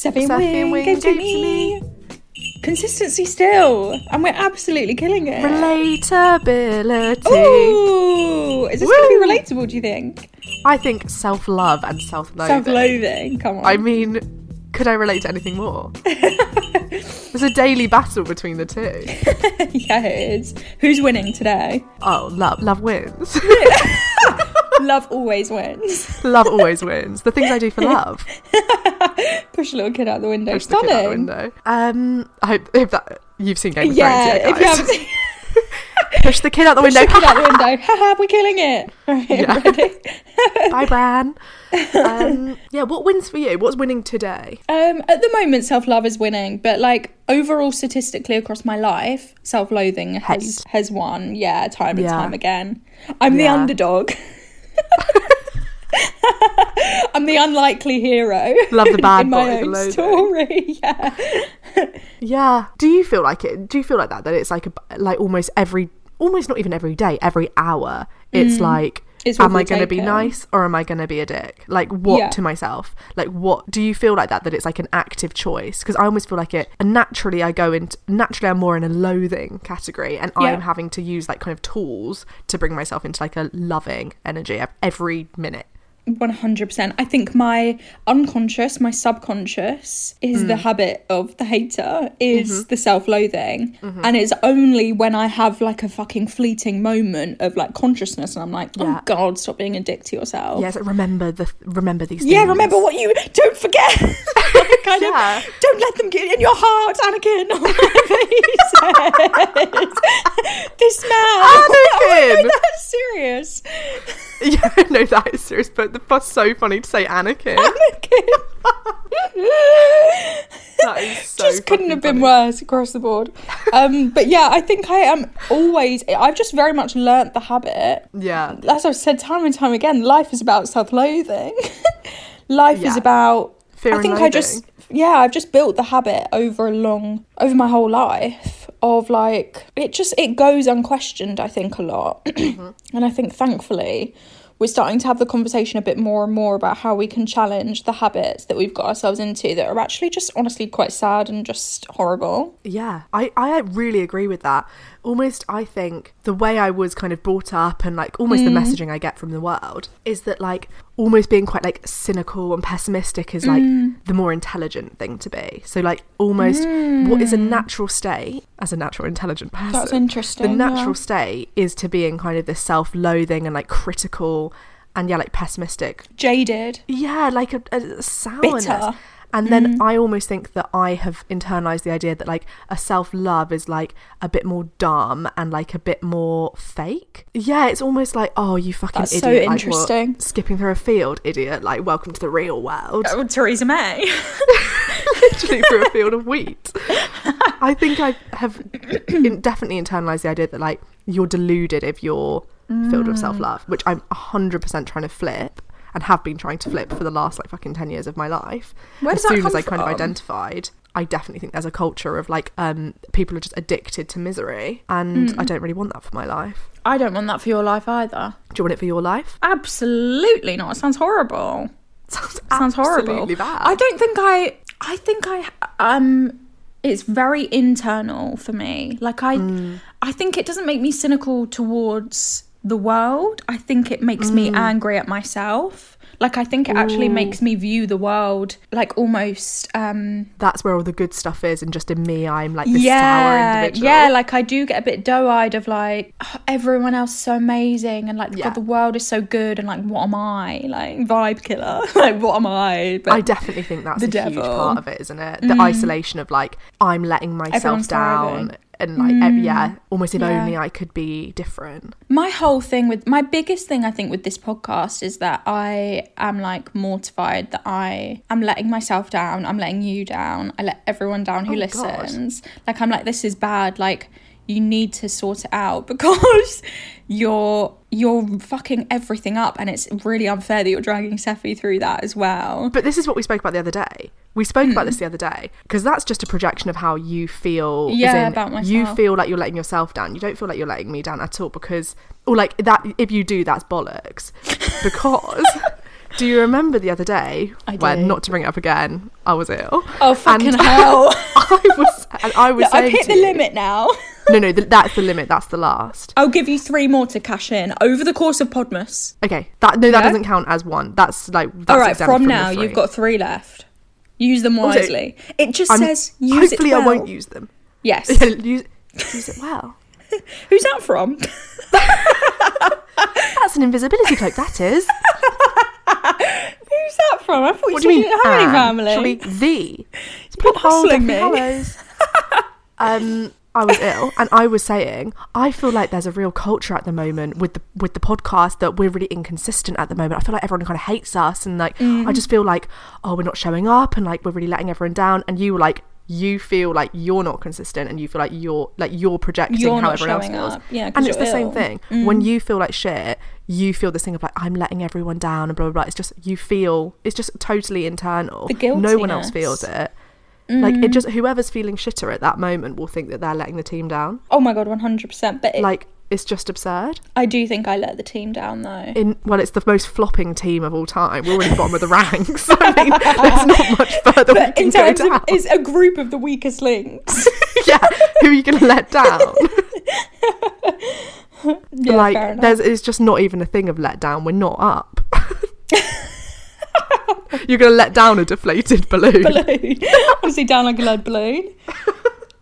Seven Seven Wing gave to me. Consistency still, and we're absolutely killing it. Relatability. Ooh, is this going to be relatable? Do you think? I think self love and self loathing. Self-loathing. Come on. I mean, could I relate to anything more? There's a daily battle between the two. yeah, it is. Who's winning today? Oh, love, love wins. Love always wins. love always wins. The things I do for love. Push a little kid out the window. Push the kid out the window. Um, I hope if that you've seen Game of Yeah, Thrones, if you haven't seen Push the kid out the push window. Push the kid out the window. Haha, we're killing it. Right, Yeah. Bye, Bran. Um, yeah, what wins for you? What's winning today? Um, at the moment, self love is winning, but like overall, statistically across my life, self loathing has has won. Yeah, time and Yeah. time again. I'm the underdog. I'm the unlikely hero. Love the bad in my boy, the own story. Yeah. Yeah. Do you feel like it? Do you feel like that? That it's like a, like almost every, almost not even every day, every hour. It's like, Mm. What am I going to be nice or am I going to be a dick? Like what Yeah. to myself? Like what? Do you feel like that? That it's like an active choice? Because I almost feel like it. And naturally, I go into naturally, I'm more in a loathing category, and Yeah. I'm having to use like kind of tools to bring myself into like a loving energy every minute. 100%. I think my unconscious, my subconscious is Mm. the habit of the hater, is Mm-hmm. the self loathing. And it's only when I have like a fucking fleeting moment of like consciousness and I'm like, oh Yeah. God, stop being a dick to yourself. Yes, remember the remember these. Yeah, remember what you don't forget. kind Yeah. of don't let them get in your heart, Anakin. or whatever he says. this man. Anakin! no, that's serious. Yeah, no, that is serious. But the was so funny to say Anakin. Anakin. That is so just couldn't have been funny. worse across the board. Um, but yeah, I think I am always. I've just very much learnt the habit. Yeah. As I've said time and time again, life is about self-loathing. life is about. Fear I think I just. Yeah, I've just built the habit over a long, over my whole life of like it just it goes unquestioned. I think a lot, Mm-hmm. and I think thankfully we're starting to have the conversation a bit more and more about how we can challenge the habits that we've got ourselves into that are actually just honestly quite sad and just horrible. Yeah, I, I really agree with that. Almost, I think the way I was kind of brought up and like almost the mm. messaging I get from the world is that like almost being quite like cynical and pessimistic is like mm. the more intelligent thing to be. So, like, almost what is a mm. natural state as a natural intelligent person? That's interesting, The natural yeah. state is to be in kind of this self loathing and like critical and yeah, like pessimistic Jaded. yeah, like a, a sourness. Bitter. And then mm. I almost think that I have internalized the idea that like a self love is like a bit more dumb and like a bit more fake. Yeah, it's almost like oh, you fucking That's so idiot! like, interesting. skipping through a field, idiot! Like welcome to the real world. Oh, Theresa May. Literally through a field of wheat. I think I have definitely internalized the idea that like you're deluded if you're filled with self love, which I'm hundred percent trying to flip and have been trying to flip for the last like fucking 10 years of my life Where as does that soon as i kind of identified i definitely think there's a culture of like um people are just addicted to misery and Mm. i don't really want that for my life I don't want that for your life either. do you want it for your life Absolutely not. It sounds horrible. sounds, sounds horrible. bad I don't think I. I think I. Um, it's very internal for me. Like I, Mm. I think it doesn't make me cynical towards the world. I think it makes me angry at myself. Like I think it actually makes me view the world like almost um That's where all the good stuff is, and just in me, I'm like this sour yeah, individual. yeah. Like I do get a bit doe-eyed of like "Oh, everyone else is so amazing and like Yeah. God, the world is so good and like what am I? Like vibe killer. like what am I? But I definitely think that's The a huge devil. Mm. part of it, isn't it? The isolation of like I'm letting myself Everyone's down, thriving. And like ev- yeah, almost if Mm. Yeah. only I could be different. my whole thing with my biggest thing I think with this podcast is that I am like mortified that I am letting myself down. I'm letting you down. I let everyone down who Oh, God. listens. Like I'm like this is bad. Like you need to sort it out because you're you're fucking everything up and it's really unfair that you're dragging Sephi through that as well. But this is what we spoke about the other day. We spoke Hmm. about this the other day because that's just a projection of how you feel. Yeah, in about You feel like you're letting yourself down. You don't feel like you're letting me down at all because, or like that. If you do, that's bollocks. Because. Do you remember the other day I when, do. not to bring it up again, I was ill? Oh fucking And hell. I was, and I was Look, I've hit the you- limit now. No, no, th- that's the limit. That's the last. I'll give you three more to cash in over the course of Podmas. Okay, that no, that Yeah? doesn't count as one. That's like that's All right, exempt from the now three. you've got three left. Use them Also, wisely. it just I'm- says use hopefully it well. I won't use them. Yes. use, use it well. Who's that from? That's an invisibility cloak. That is. Who's that from? I thought What you do you said mean? Harry Anne? family. Should we the? It's You're hustling me. Hallows. um, I was ill, and I was saying I feel like there's a real culture at the moment with the with the podcast that we're really inconsistent at the moment. I feel like everyone kind of hates us, and like Mm. I just feel like oh we're not showing up, and like we're really letting everyone down. And you were like you feel like you're not consistent, and you feel like you're like you're projecting You're how everyone else feels. up. Yeah, and it's the you're same ill. Mm. thing when you feel like shit. You feel this thing of like I'm letting everyone down and blah blah blah. It's just you feel it's just totally internal. The no one else feels it. Like it mm. just whoever's feeling shitter at that moment will think that they're letting the team down. Oh my god, one hundred percent. But it, Like it's just absurd. I do think I let the team down though. In well, it's the most flopping team of all time. We're already bottom of the ranks. I mean, there's not much further we can in go down. of, it's a group of the weakest links. yeah, who are you going to let down? yeah, like, there's it's just not even a thing of let down. We're not up. You're going to let down a deflated balloon. balloon. Obviously down like a lead balloon.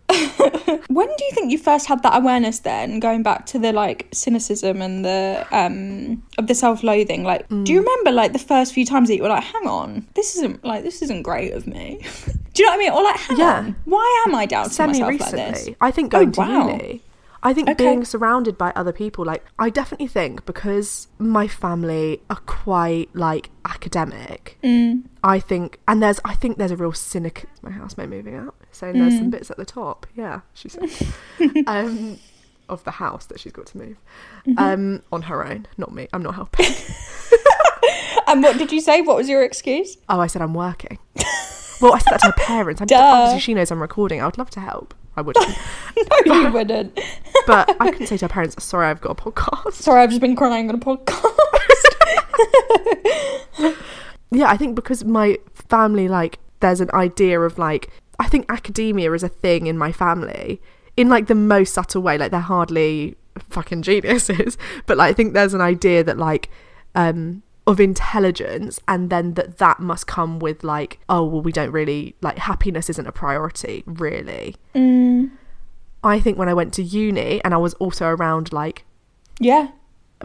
when do you think you first had that awareness then, going back to the like cynicism and the um of the self-loathing? Like, do you remember like the first few times that you were like, hang on, this isn't like this isn't great of me. do you know what I mean? Or like, hang Yeah. on, why am I doubting semi myself recently. like this? I think Oh, going to wow. uni. I think Okay. being surrounded by other people, like I definitely think because my family are quite like academic. Mm. I think, and there's, I think there's a real cynic. My housemate moving out, saying there's Mm. some bits at the top. Yeah, she said, um, of the house that she's got to move, Mm-hmm. um, on her own, not me. I'm not helping. And what did you say? What was your excuse? oh, I said I'm working. Well, I said that to her parents. I Duh. obviously she knows I'm recording. I would love to help. I wouldn't. no, you wouldn't. but I couldn't say to her parents, sorry, I've got a podcast. Sorry, I've just been crying on a podcast. Yeah, I think because my family, like, there's an idea of, like, I think academia is a thing in my family in, like, the most subtle way. Like, they're hardly fucking geniuses, but, like, I think there's an idea that, like, um, of intelligence and then that that must come with like oh well we don't really like happiness isn't a priority really mm. i think when i went to uni and i was also around like yeah,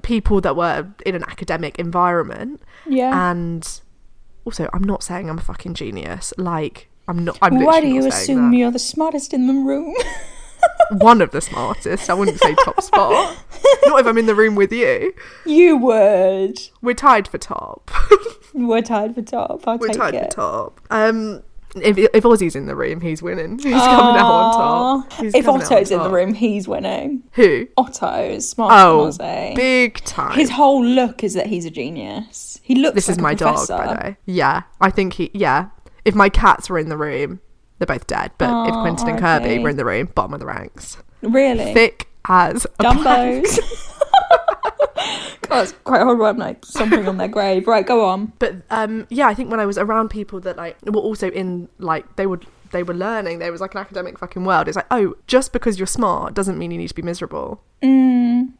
people that were in an academic environment yeah. and also i'm not saying i'm a fucking genius like i'm not i'm Why do you assume that. you're the smartest in the room? one of the smartest i wouldn't say top spot not if i'm in the room with you you would. we're tied for top We're tied for top. I'll we're take tied it. for top um if, if Ozzy's in the room, he's winning. He's coming out on top. He's If Otto's on in the room, he's winning. who? Otto is smarter Oh, Ozzy. big time. His whole look is that he's a genius. He looks. this like is a my dog, by the way. Yeah, I think he. Yeah, if my cats were in the room, they're both dead. But if Oh, Quentin and Kirby were in the room, bottom of the ranks, Really? thick as. Dumbos. God, it's quite horrible. I'm like something on their grave. Right, go on. But um, yeah, I think when I was around people that like were also in like they would they were learning, there was like an academic fucking world. It's like, oh, just because you're smart doesn't mean you need to be miserable.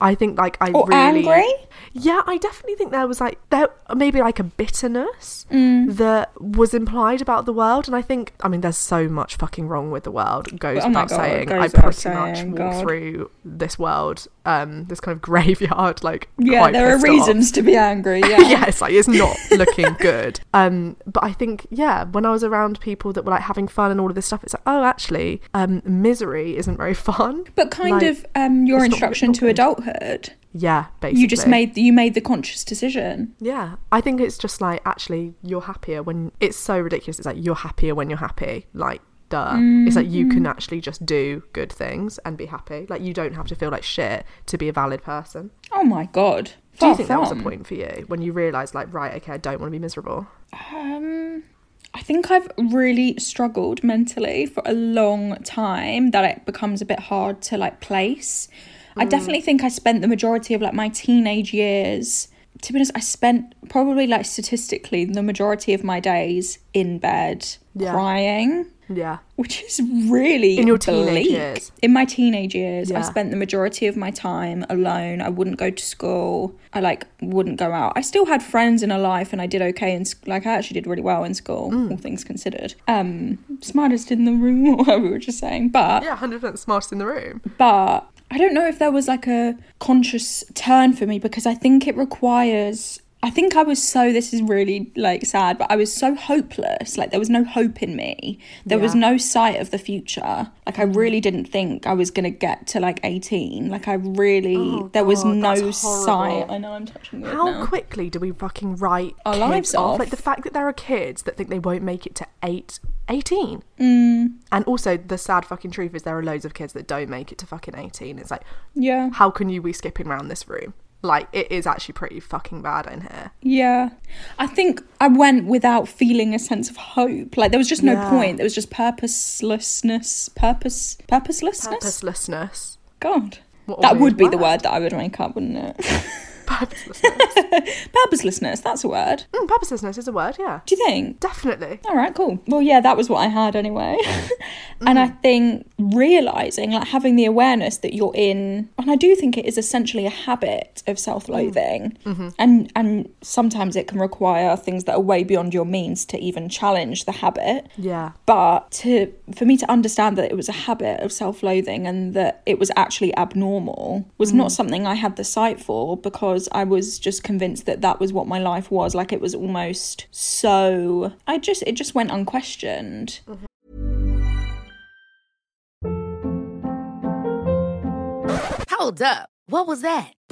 I think like I Or really angry? Yeah, I definitely think there was like there maybe like a bitterness Mm. that was implied about the world, and I think I mean there's so much fucking wrong with the world. Goes Oh without God, saying. goes I pretty saying, much walk God. through this world, um, this kind of graveyard, like Yeah, there are off. reasons to be angry. Yeah. yes, like it's not looking good. Um, but I think yeah, when I was around people that were like having fun and all of this stuff, it's like oh, actually, um, misery isn't very fun. But kind Like, of um, your not- introduction to adulthood. Yeah, basically, You just made you made the conscious decision. Yeah, I think it's just like actually you're happier when it's so ridiculous. It's like you're happier when you're happy. Like, duh. It's like you Mm-hmm. can actually just do good things and be happy. Like, you don't have to feel like shit to be a valid person. Oh my god. Do you Far think that was a point for you when you realised, like, right, okay, I don't want to be miserable? Um, I think I've really struggled mentally for a long time that it becomes a bit hard to like place. I definitely think I spent the majority of like my teenage years. To be honest, I spent probably like statistically the majority of my days in bed Yeah. crying, Yeah. which is really In your teenage years? In my teenage years, I spent the majority of my time alone. I wouldn't go to school. I like wouldn't go out. I still had friends in a life, and I did okay in like I actually did really well in school, Mm. all things considered. Um, smartest in the room, or whatever we were just saying. But Yeah, 100% smartest in the room. but I don't know if there was like a conscious turn for me because I think it requires. I think I was so. This is really like sad, but I was so hopeless. Like there was no hope in me. There was no sight of the future. Like I really didn't think I was gonna get to like eighteen. Like I really. Oh, there was God, no sight. I know I'm touching wood How now. quickly do we fucking write Our lives off. Like the fact that there are kids that think they won't make it to eight, 18. Mm. And also the sad fucking truth is there are loads of kids that don't make it to fucking 18. It's like, Yeah. how can you be skipping around this room? Like it is actually pretty fucking bad in here. Yeah. I think I went without feeling a sense of hope. Like there was just no Yeah. point. There was just purposelessness. Purpose purposelessness? Purposelessness. God. What that would be the word. word that I would make up, wouldn't it? Purposelessness. Purposelessness, that's a word. mm, purposelessness is a word, yeah. Do you think? Definitely. All right, cool. Well, yeah, that was what I had anyway. and I mm. think realizing, like having the awareness that you're in, and I do think it is essentially a habit of self-loathing, mm. mm-hmm. and and sometimes it can require things that are way beyond your means to even challenge the habit. Yeah. But to for me to understand that it was a habit of self-loathing and that it was actually abnormal was not mm. something I had the sight for because I was just convinced that that was what my life was. Like it was almost so. I just it just went unquestioned. Hold up. What was that?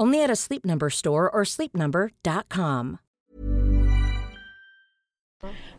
Only at a Sleep Number store or sleepnumber.com.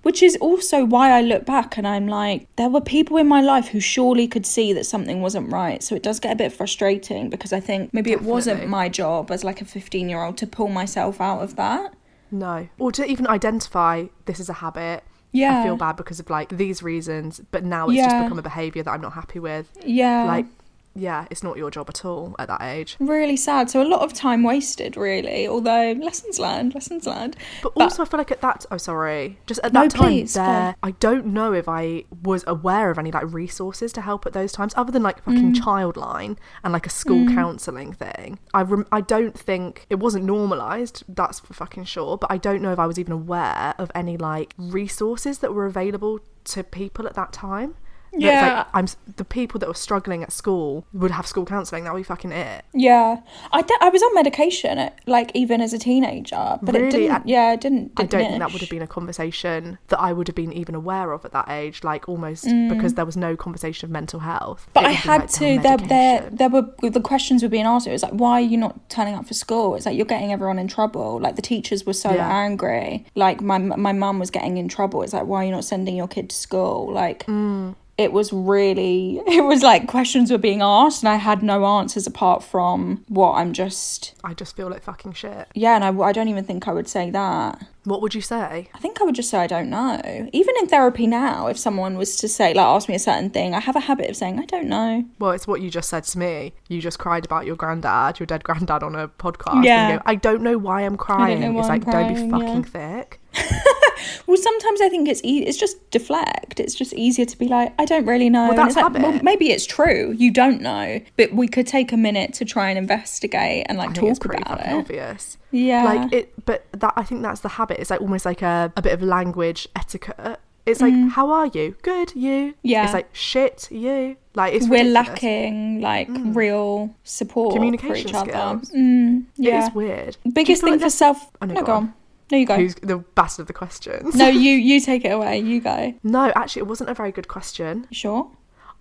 Which is also why I look back and I'm like, there were people in my life who surely could see that something wasn't right. So it does get a bit frustrating because I think maybe it wasn't my job as like a 15 year old to pull myself out of that. No. Or to even identify this is a habit. Yeah. I feel bad because of like these reasons, but now it's just become a behaviour that I'm not happy with. Yeah. Like yeah, it's not your job at all at that age. Really sad. So a lot of time wasted, really. Although lessons learned, lessons learned. But also, I feel like at that, oh, sorry, just at No, that time, please, there, I don't know if I was aware of any like resources to help at those times, other than like fucking Mm. Childline and like a school counselling thing. I rem- I don't think it wasn't normalised. That's for fucking sure. But I don't know if I was even aware of any like resources that were available to people at that time. Yeah. like, I'm the people that were struggling at school would have school counselling. That would be fucking it. Yeah, I I was on medication, at, like even as a teenager, but it Really? didn't. I- yeah, it didn't. I don't think that would have been a conversation that I would have been even aware of at that age, like almost because there was no conversation of mental health. Mm. But It I had like, to. There, there, there were the questions were being asked. It was like, why are you not turning up for school? It's like you're getting everyone in trouble. Like the teachers were so Yeah. angry. Like my my mum was getting in trouble. It's like, why are you not sending your kid to school? Like. Mm. It was really, it was like questions were being asked, and I had no answers apart from what I'm just, I just feel like fucking shit. yeah, and I, I don't even think I would say that. What would you say? I think I would just say I don't know. Even in therapy now, if someone was to say, like, ask me a certain thing, I have a habit of saying, I don't know. Well, it's what you just said to me. You just cried about your granddad, your dead granddad, on a podcast. Yeah. And go, I don't know why I'm crying. why it's I'm like, don't be fucking yeah. thick. Well, sometimes I think it's e- it's just deflect. It's just easier to be like, I don't really know. Well, that's it's like, habit. well, maybe it's true. You don't know, but we could take a minute to try and investigate and like talk about it. obvious. Yeah. Like it, but that I think that's the habit. It's like almost like a, a bit of language etiquette. It's like, how are you? Good, you. Mm. Yeah. It's like shit, you. Like it's We're ridiculous. lacking like real support for Communication each other. skills. Mm, yeah. It is weird. Biggest thing like for self. Oh, no, no, go go on. on. No, you go. Who's the best of the questions? No, you you take it away. You go. no, actually, it wasn't a very good question. You Sure.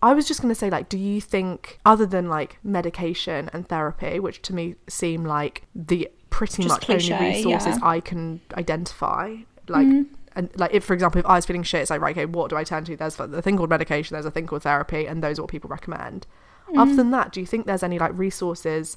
I was just going to say, like, do you think, other than like medication and therapy, which to me seem like the pretty Just much cliche, only resources yeah. I can identify, like, Mm-hmm. and like, if for example, if I was feeling shit, it's like, right, okay, what do I turn to? There's a thing called medication, there's a thing called therapy, and those are what people recommend. Mm-hmm. Other than that, do you think there's any like resources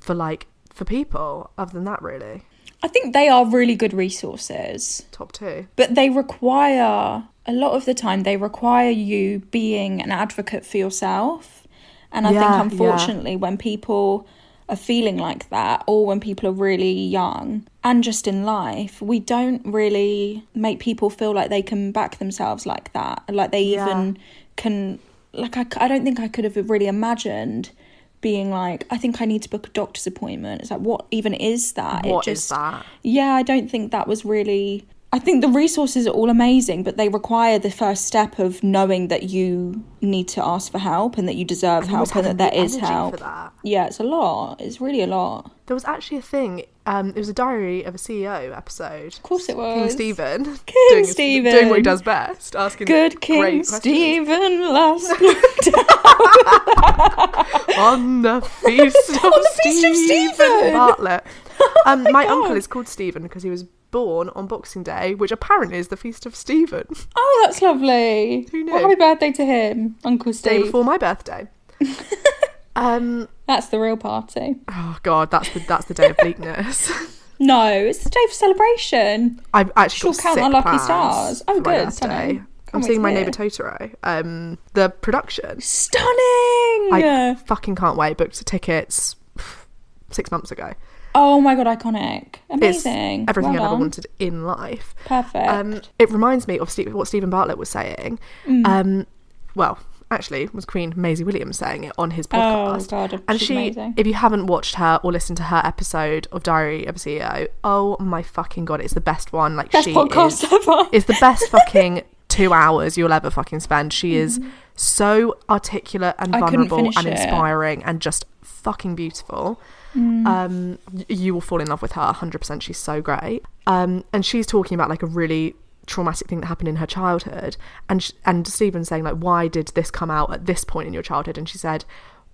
for like for people? Other than that, really, I think they are really good resources. top two. but they require a lot of the time they require you being an advocate for yourself and i Yeah, yeah. think unfortunately when people are feeling like that or when people are really young and just in life we don't really make people feel like they can back themselves like that like they Yeah. even can like I, I don't think i could have really imagined being like i think i need to book a doctor's appointment it's like what even is that What it is just that? yeah, I don't think that was really. I think the resources are all amazing, but they require the first step of knowing that you need to ask for help and that you deserve almost help and that there the is help. for that. Yeah, it's a lot. It's really a lot. There was actually a thing. Um, it was a Diary of a CEO episode. Of course it was King. Stephen. King doing, Stephen. Doing what he does best, asking Good King. Stephen last on the feast of On the feast of Stephen Stephen. Bartlett. Um, my uncle is called Stephen because he was born on Boxing Day, which apparently is the feast of Stephen. Oh, that's lovely. Who knew? Well, happy birthday to him, Uncle Day before my birthday. um. That's the real party. Oh God, that's the that's the day of bleakness. No, it's the day for celebration. I've actually She'll count our lucky stars. Oh, good, birthday. I'm seeing my neighbour Totoro. Um, the production. Stunning. I fucking can't wait. Booked tickets six months ago. Oh my god, iconic. It's Amazing. everything Well I've ever wanted in life. Perfect. Um, it reminds me of Steve, what Steven Bartlett was saying. Mm. Um, well, actually, was Queen Maisie Williams saying it on his podcast. Oh, God, and she, amazing. if you haven't watched her or listened to her episode of Diary of a CEO, oh my fucking god, it's the best one. Like Best she podcast is, ever. It's the best fucking two hours you'll ever fucking spend. She is so articulate and vulnerable and it. inspiring and just fucking beautiful. Mm. Um, you will fall in love with her 100%. She's so great. Um, and she's talking about like a really traumatic thing that happened in her childhood and sh- and Stephen saying like why did this come out at this point in your childhood and she said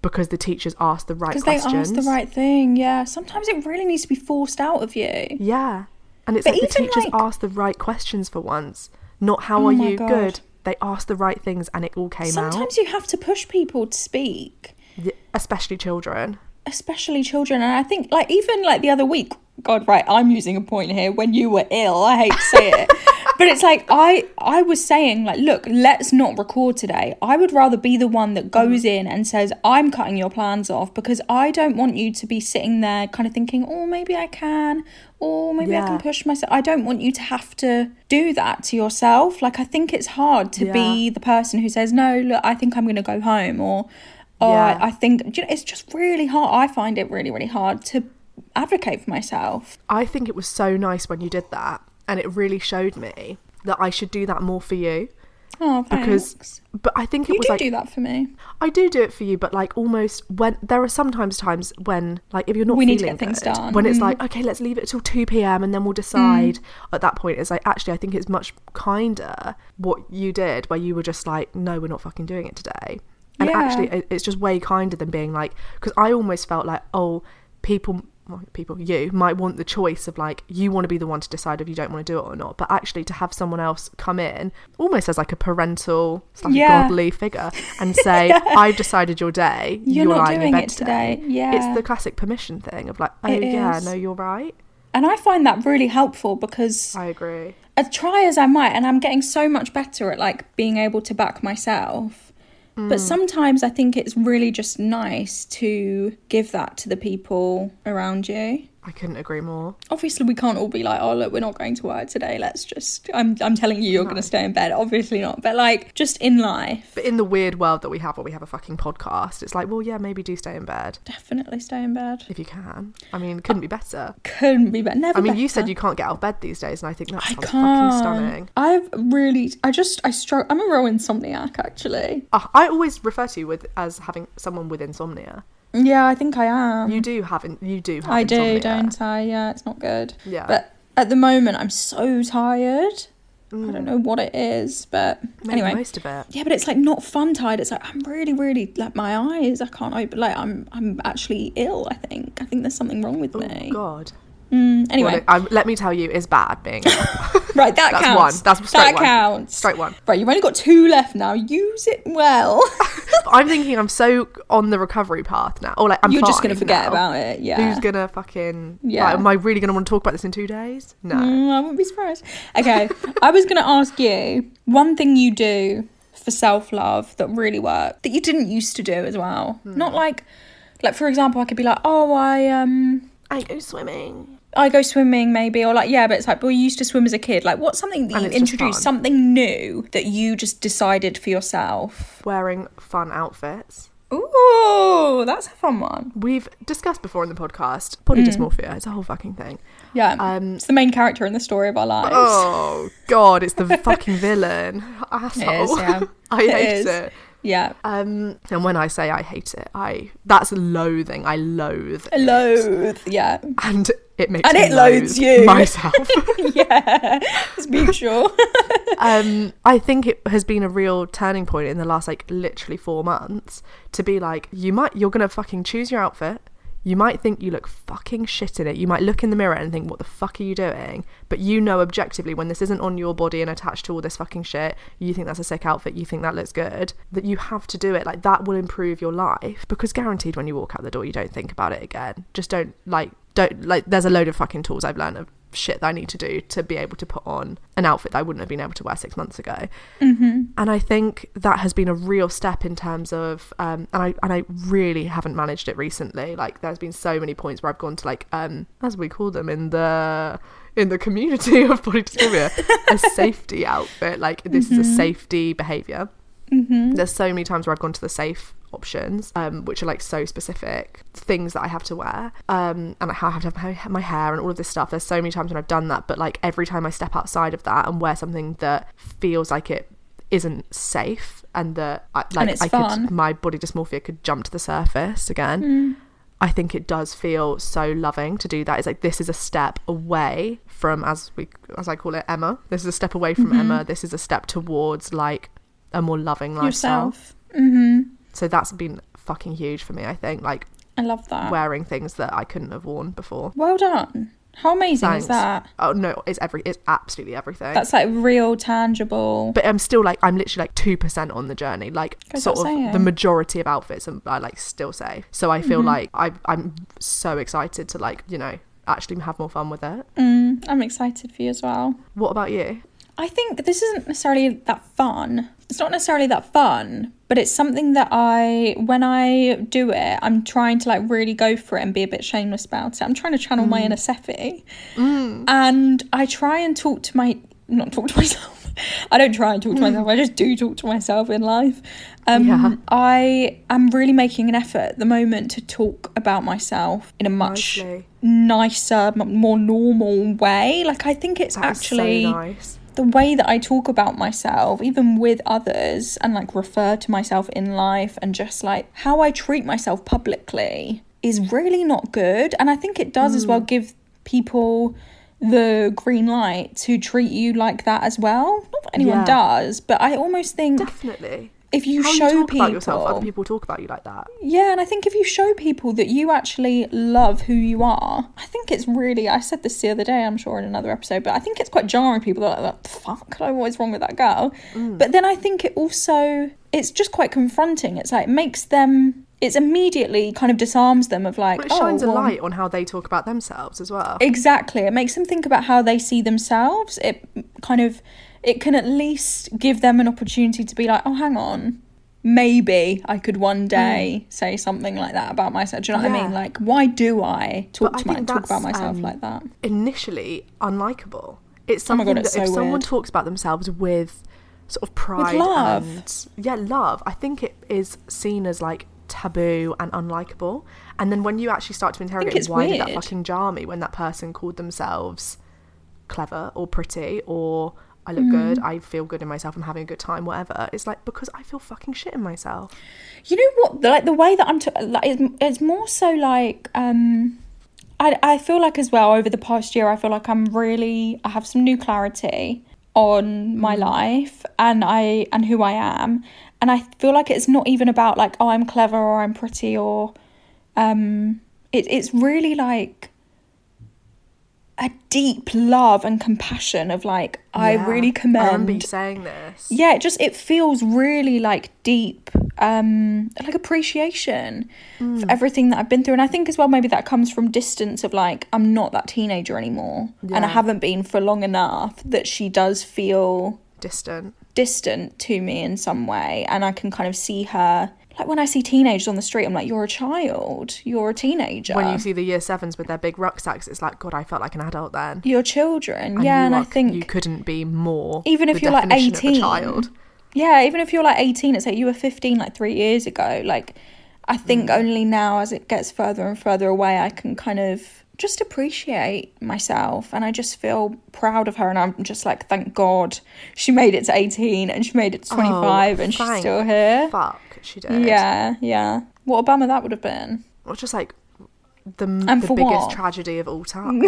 because the teachers asked the right questions. Because they asked the right thing. Yeah. Sometimes it really needs to be forced out of you. yeah and it's But like the teachers like- asked the right questions for once not how Oh are you God. good they asked the right things and it all came Sometimes out you have to push people to speak, especially children especially children. And I think, like, even like the other week, God, right, I'm using a point here. When you were ill, I hate to say it. but it's like I I was saying like look let's not record today I would rather be the one that goes mm. in and says I'm cutting your plans off because I don't want you to be sitting there kind of thinking oh maybe I can or maybe I can push myself I don't want you to have to do that to yourself like I think it's hard to be the person who says no look I think I'm going to go home or Yeah. I, I think you know, it's just really hard I find it really really hard to advocate for myself I think it was so nice when you did that, and it really showed me that I should do that more for you. oh thanks. Because, but I think it you was do like do that for me I do do it for you, but like almost when there are sometimes times when like if you're not We need to feeling get things good, done. when it's Mm. like okay, let's leave it till two p.m. and then we'll decide. At that point, it's like actually I think it's much kinder what you did, where you were just like, no, we're not fucking doing it today. And Yeah. actually, it's just way kinder than being like because I almost felt like oh, people. People, you might want the choice of like you want to be the one to decide if you don't want to do it or not, but actually to have someone else come in almost as like a parental, slash Yeah. godly figure and say, I've decided your day. You're not lying in doing it today." Yeah, it's the classic permission thing of like, oh It yeah, is. no, you're right. And I find that really helpful because I agree. as try as I might, and I'm getting so much better at like being able to back myself. Mm. But sometimes I think it's really just nice to give that to the people around you. I couldn't agree more. Obviously, we can't all be like, "Oh, look, we're not going to work today. Let's just." I'm, I'm telling you, you're going to stay in bed. Obviously not, but like, just in life, But in the weird world that we have where we have a fucking podcast, it's like, well, yeah, maybe do stay in bed definitely stay in bed. if you can. I mean, couldn't be better. Couldn't be better. Never. I mean, you said you can't get out of bed these days, and I think that I sounds fucking stunning. I've really, I just, I struggle. I'm a real insomniac, actually. Uh, I always refer to you with as having someone with insomnia. Yeah, I think I am. You do have, in, you do have. I do, don't I? Yeah, it's not good. Yeah. But at the moment, I'm so tired. I don't mm. know what it is, but Make anyway. the most of it. Yeah, but it's like not fun tired. It's like I'm really, really like my eyes. I can't open. Like I'm, I'm actually ill. I think. I think there's something wrong with oh, me. Oh God. Mm, anyway, Well, um, let me tell you, it's bad being. right, that that's counts. one. That's straight that one. counts. Straight one. Right, you've only got two left now. Use it well. I'm thinking I'm so on the recovery path now. Or like I'm You're just gonna forget now. about it. Yeah. Who's gonna fucking? Yeah. Yeah. am I really gonna want to talk about this in two days? No. Mm, I wouldn't be surprised. Okay, I was going to ask you one thing you do for self love that really worked that you didn't used to do as well. Hmm. Not like, like for example, I could be like, oh, I um, I go swimming. I go swimming maybe, or like yeah, but it's like, well, you used to swim as a kid. Like, what's something that And you introduced, something new that you just decided for yourself? Wearing fun outfits. Ooh, that's a fun one. We've discussed before in the podcast body dysmorphia. It's a whole fucking thing. Yeah, Um, it's the main character in the story of our lives. Oh God, it's the fucking villain. Asshole. It is, yeah. I It hate is. it. Yeah, Um, and when I say I hate it, I that's loathing. I loathe. it. loathe. Yeah, and it makes And me it loathes loathe you. myself. yeah, it's mutual. um, I think it has been a real turning point in the last like literally four months to be like, you might, you're gonna fucking choose your outfit. You might think you look fucking shit in it. You might look in the mirror and think, what the fuck are you doing? But you know objectively when this isn't on your body and attached to all this fucking shit, you think that's a sick outfit, you think that looks good, that you have to do it. Like that will improve your life because guaranteed when you walk out the door, you don't think about it again. Just don't like, don't like, there's a load of fucking tools I've learned of shit that I need to do to be able to put on an outfit that I wouldn't have been able to wear six months ago. And I think that has been a real step in terms of, um, and I and I really haven't managed it recently. Like there's been so many points where I've gone to like, um, as we call them in the in the community of body dysmorphia, a safety outfit. Like this is a safety behavior. There's so many times where I've gone to the safe options, um, which are like so specific things that I have to wear, um, and how I have to have my, my hair and all of this stuff. There's so many times when I've done that, but like every time I step outside of that and wear something that feels like it isn't safe and that I, like I fun. could my body dysmorphia could jump to the surface again. I think it does feel so loving to do that. It's like this is a step away from as we as I call it Emma. This is a step away from Emma. This is a step towards like a more loving lifestyle. Yourself. Mm-hmm. So that's been fucking huge for me, I think. Like I love that. wearing things that I couldn't have worn before. Well done. How amazing Thanks. is that? Oh no, it's every it's absolutely everything. That's like real tangible. but I'm still like I'm literally like two percent on the journey. Like Goes sort of saying. the majority of outfits are, are like still safe. So I Mm-hmm. feel like I I'm so excited to like you know actually have more fun with it. Mm, I'm excited for you as well. What about you? I think this isn't necessarily that fun. It's not necessarily that fun, but it's something that I, when I do it, I'm trying to like really go for it and be a bit shameless about it. I'm trying to channel my mm. inner Seffi. Mm. And I try and talk to my, not talk to myself. I don't try and talk to mm. myself. I just do talk to myself in life. Um, Yeah. I am really making an effort at the moment to talk about myself in a much Nicely. nicer, more normal way. Like I think it's That actually so nice. The way that I talk about myself, even with others, and like refer to myself in life, and just like how I treat myself publicly is really not good. And I think it does as well mm. give people the green light to treat you like that as well. Not that anyone Yeah. does, but I almost think Definitely. If you How show you talk people about yourself, other people talk about you like that. yeah, and I think if you show people that you actually love who you are, I think it's really. I said this the other day, I'm sure, in another episode, but I think it's quite jarring. People are like, "The fuck, what is wrong with that girl? Mm. But then I think it also, it's just quite confronting. It's like, it makes them, it's immediately kind of disarms them of like, But it oh, shines a light on how they talk about themselves as well. Exactly. It makes them think about how they see themselves. It kind of it can at least give them an opportunity to be like, "Oh, hang on. Maybe I could one day say something like that about myself." Do you know what I Mm. Mean? Like, why do I talk But I to my, talk about myself um, like that? Initially unlikable. It's Oh something God, it's that if so someone talks about themselves with sort of pride love. and yeah, love, I think it is seen as like taboo and unlikable. And then when you actually start to interrogate why did that fucking jar me when that person called themselves clever or pretty or I look good, Mm. I feel good in myself, I'm having a good time, whatever. It's like because I feel fucking shit in myself. You know what? Like the way that I'm, t- like, it's, it's more so like um, I I feel like as well over the past year, I feel like I'm really I have some new clarity on my life and I and who I am, and I feel like it's not even about like oh I'm clever or I'm pretty or um, it, it's really like a deep love and compassion of like I Yeah. really I remember commend you saying this. yeah it just it feels really like deep um like appreciation Mm. for everything that i've been through and i think as well maybe that comes from distance of like i'm not that teenager anymore and i haven't been for long enough that she does feel Distant. distant to me in some way and i can kind of see her like when i see teenagers on the street i'm like you're a child you're a teenager When you see the year sevens with their big rucksacks, it's like, God, I felt like an adult then. you're children And yeah you and i think you couldn't be more. even if you're like definition of a 18 child. yeah even if you're like 18 it's like you were 15 like three years ago like i think Mm. only now as it gets further and further away i can kind of just appreciate myself and i just feel proud of her and i'm just like thank god she made it to 18 and she made it to 25 Oh, and she's still here Fuck, she did. yeah yeah what a bummer that would have been was just like the, the biggest what? tragedy of all time.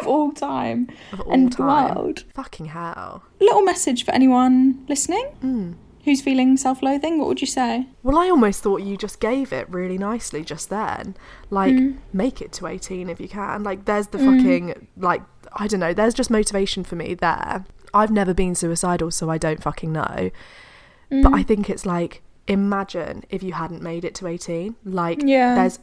of all time of all and time. world Fucking hell. little message for anyone listening Hmm. who's feeling self-loathing what would you say Well, I almost thought you just gave it really nicely just then. Like, Hmm. make it to 18 if you can. Like, there's the fucking, like, I don't know, there's just motivation for me there. I've never been suicidal, so I don't fucking know. But Hmm. I think it's like, imagine if you hadn't made it to 18. Like, Yeah. there's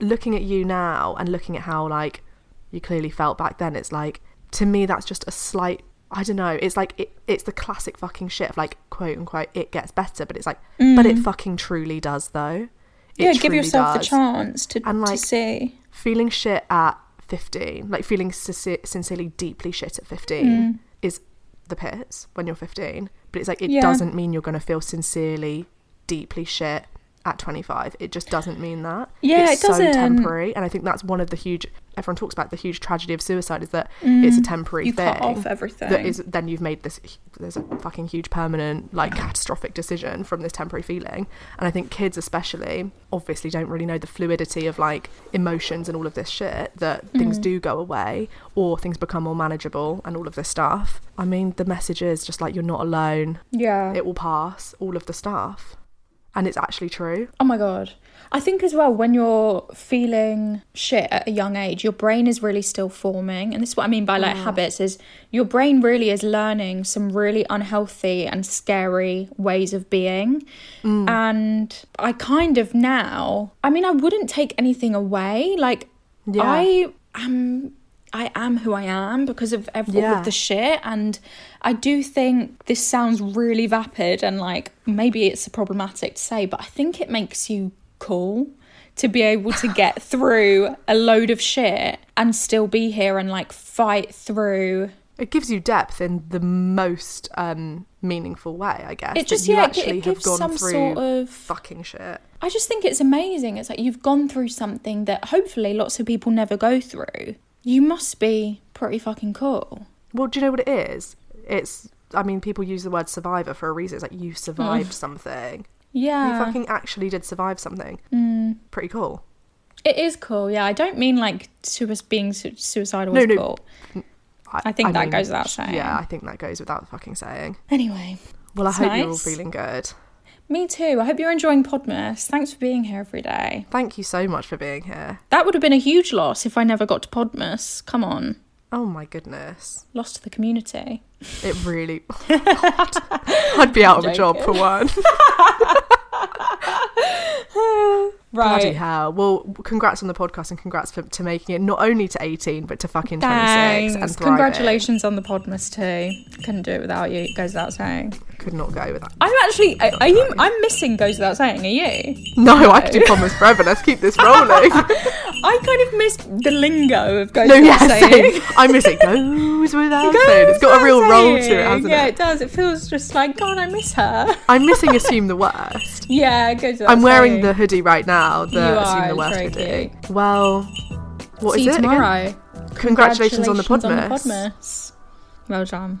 looking at you now and looking at how, like, you clearly felt back then, it's like, to me, that's just a slight. I don't know. It's like it, it's the classic fucking shit of like quote unquote it gets better, but it's like, but it fucking truly does though. It Mm. yeah give yourself the chance to, And, to like, see Feeling shit at fifteen, like feeling sincer- sincerely deeply shit at fifteen, Mm. is the pits when you're fifteen. But it's like it Yeah. doesn't mean you're gonna feel sincerely deeply shit at 25 it just doesn't mean that Yeah, it's it doesn't. so temporary and i think that's one of the huge everyone talks about the huge tragedy of suicide is that it's a temporary Mm. You thing cut off everything. that is then you've made this there's a fucking huge permanent like catastrophic decision from this temporary feeling and i think kids especially obviously don't really know the fluidity of like emotions and all of this shit that things Mm. do go away or things become more manageable and all of this stuff i mean the message is just like you're not alone yeah it will pass all of the stuff and it's actually true Oh my god. I think as well when you're feeling shit at a young age, your brain is really still forming. And this is what I mean by like mm. habits is your brain really is learning some really unhealthy and scary ways of being. Mm. And I kind of now, I mean I wouldn't take anything away. Like Yeah. I am I am who I am because of ev- all of the shit. And I do think this sounds really vapid and like maybe it's a problematic to say, but I think it makes you cool to be able to get through a load of shit and still be here and like fight through. It gives you depth in the most um, meaningful way, I guess. It just- you yeah, it- actually it have gives gone some sort of- fucking shit. I just think it's amazing. It's like you've gone through something that hopefully lots of people never go through. You must be pretty fucking cool. Well, do you know what it is? It's. I mean, people use the word survivor for a reason. It's like you survived something. Yeah. You fucking actually did survive something. Mm. Pretty cool. It is cool, yeah. I don't mean like sui- being su- suicidal No, is no. cool. I think that goes without saying. Yeah, I think that goes without fucking saying. Anyway, Well, I hope you're all feeling good. Me too. I hope you're enjoying Podmas. Thanks for being here every day. Thank you so much for being here. That would have been a huge loss if I never got to Podmas. Come on. Oh my goodness. Lost to the community. It really. God. I'd be out of a job for one. Bloody Right. hell. Well, congrats on the podcast and congrats for, to making it not only to 18, but to fucking 26 Thanks. and thriving. Congratulations on the Podmas too. Couldn't do it without you. It goes without saying. Could not go with that. I'm actually. Are, are you? I'm missing goes without saying. Are you? No, I could do Promise Forever. Let's keep this rolling. I kind of miss the lingo of goes no, without yeah, saying. same. I miss it. Goes without Goes saying. It's got a real without roll to it, hasn't yeah, it? it does. It feels just like God. I miss her. I'm missing Assume the Worst. Yeah, goes without I'm wearing saying. the hoodie right now, the You Assume are, the Worst hoodie. cute. Well, what is See you it? again? tomorrow. Congratulations on the Congratulations Podmas. Podmas. Well done.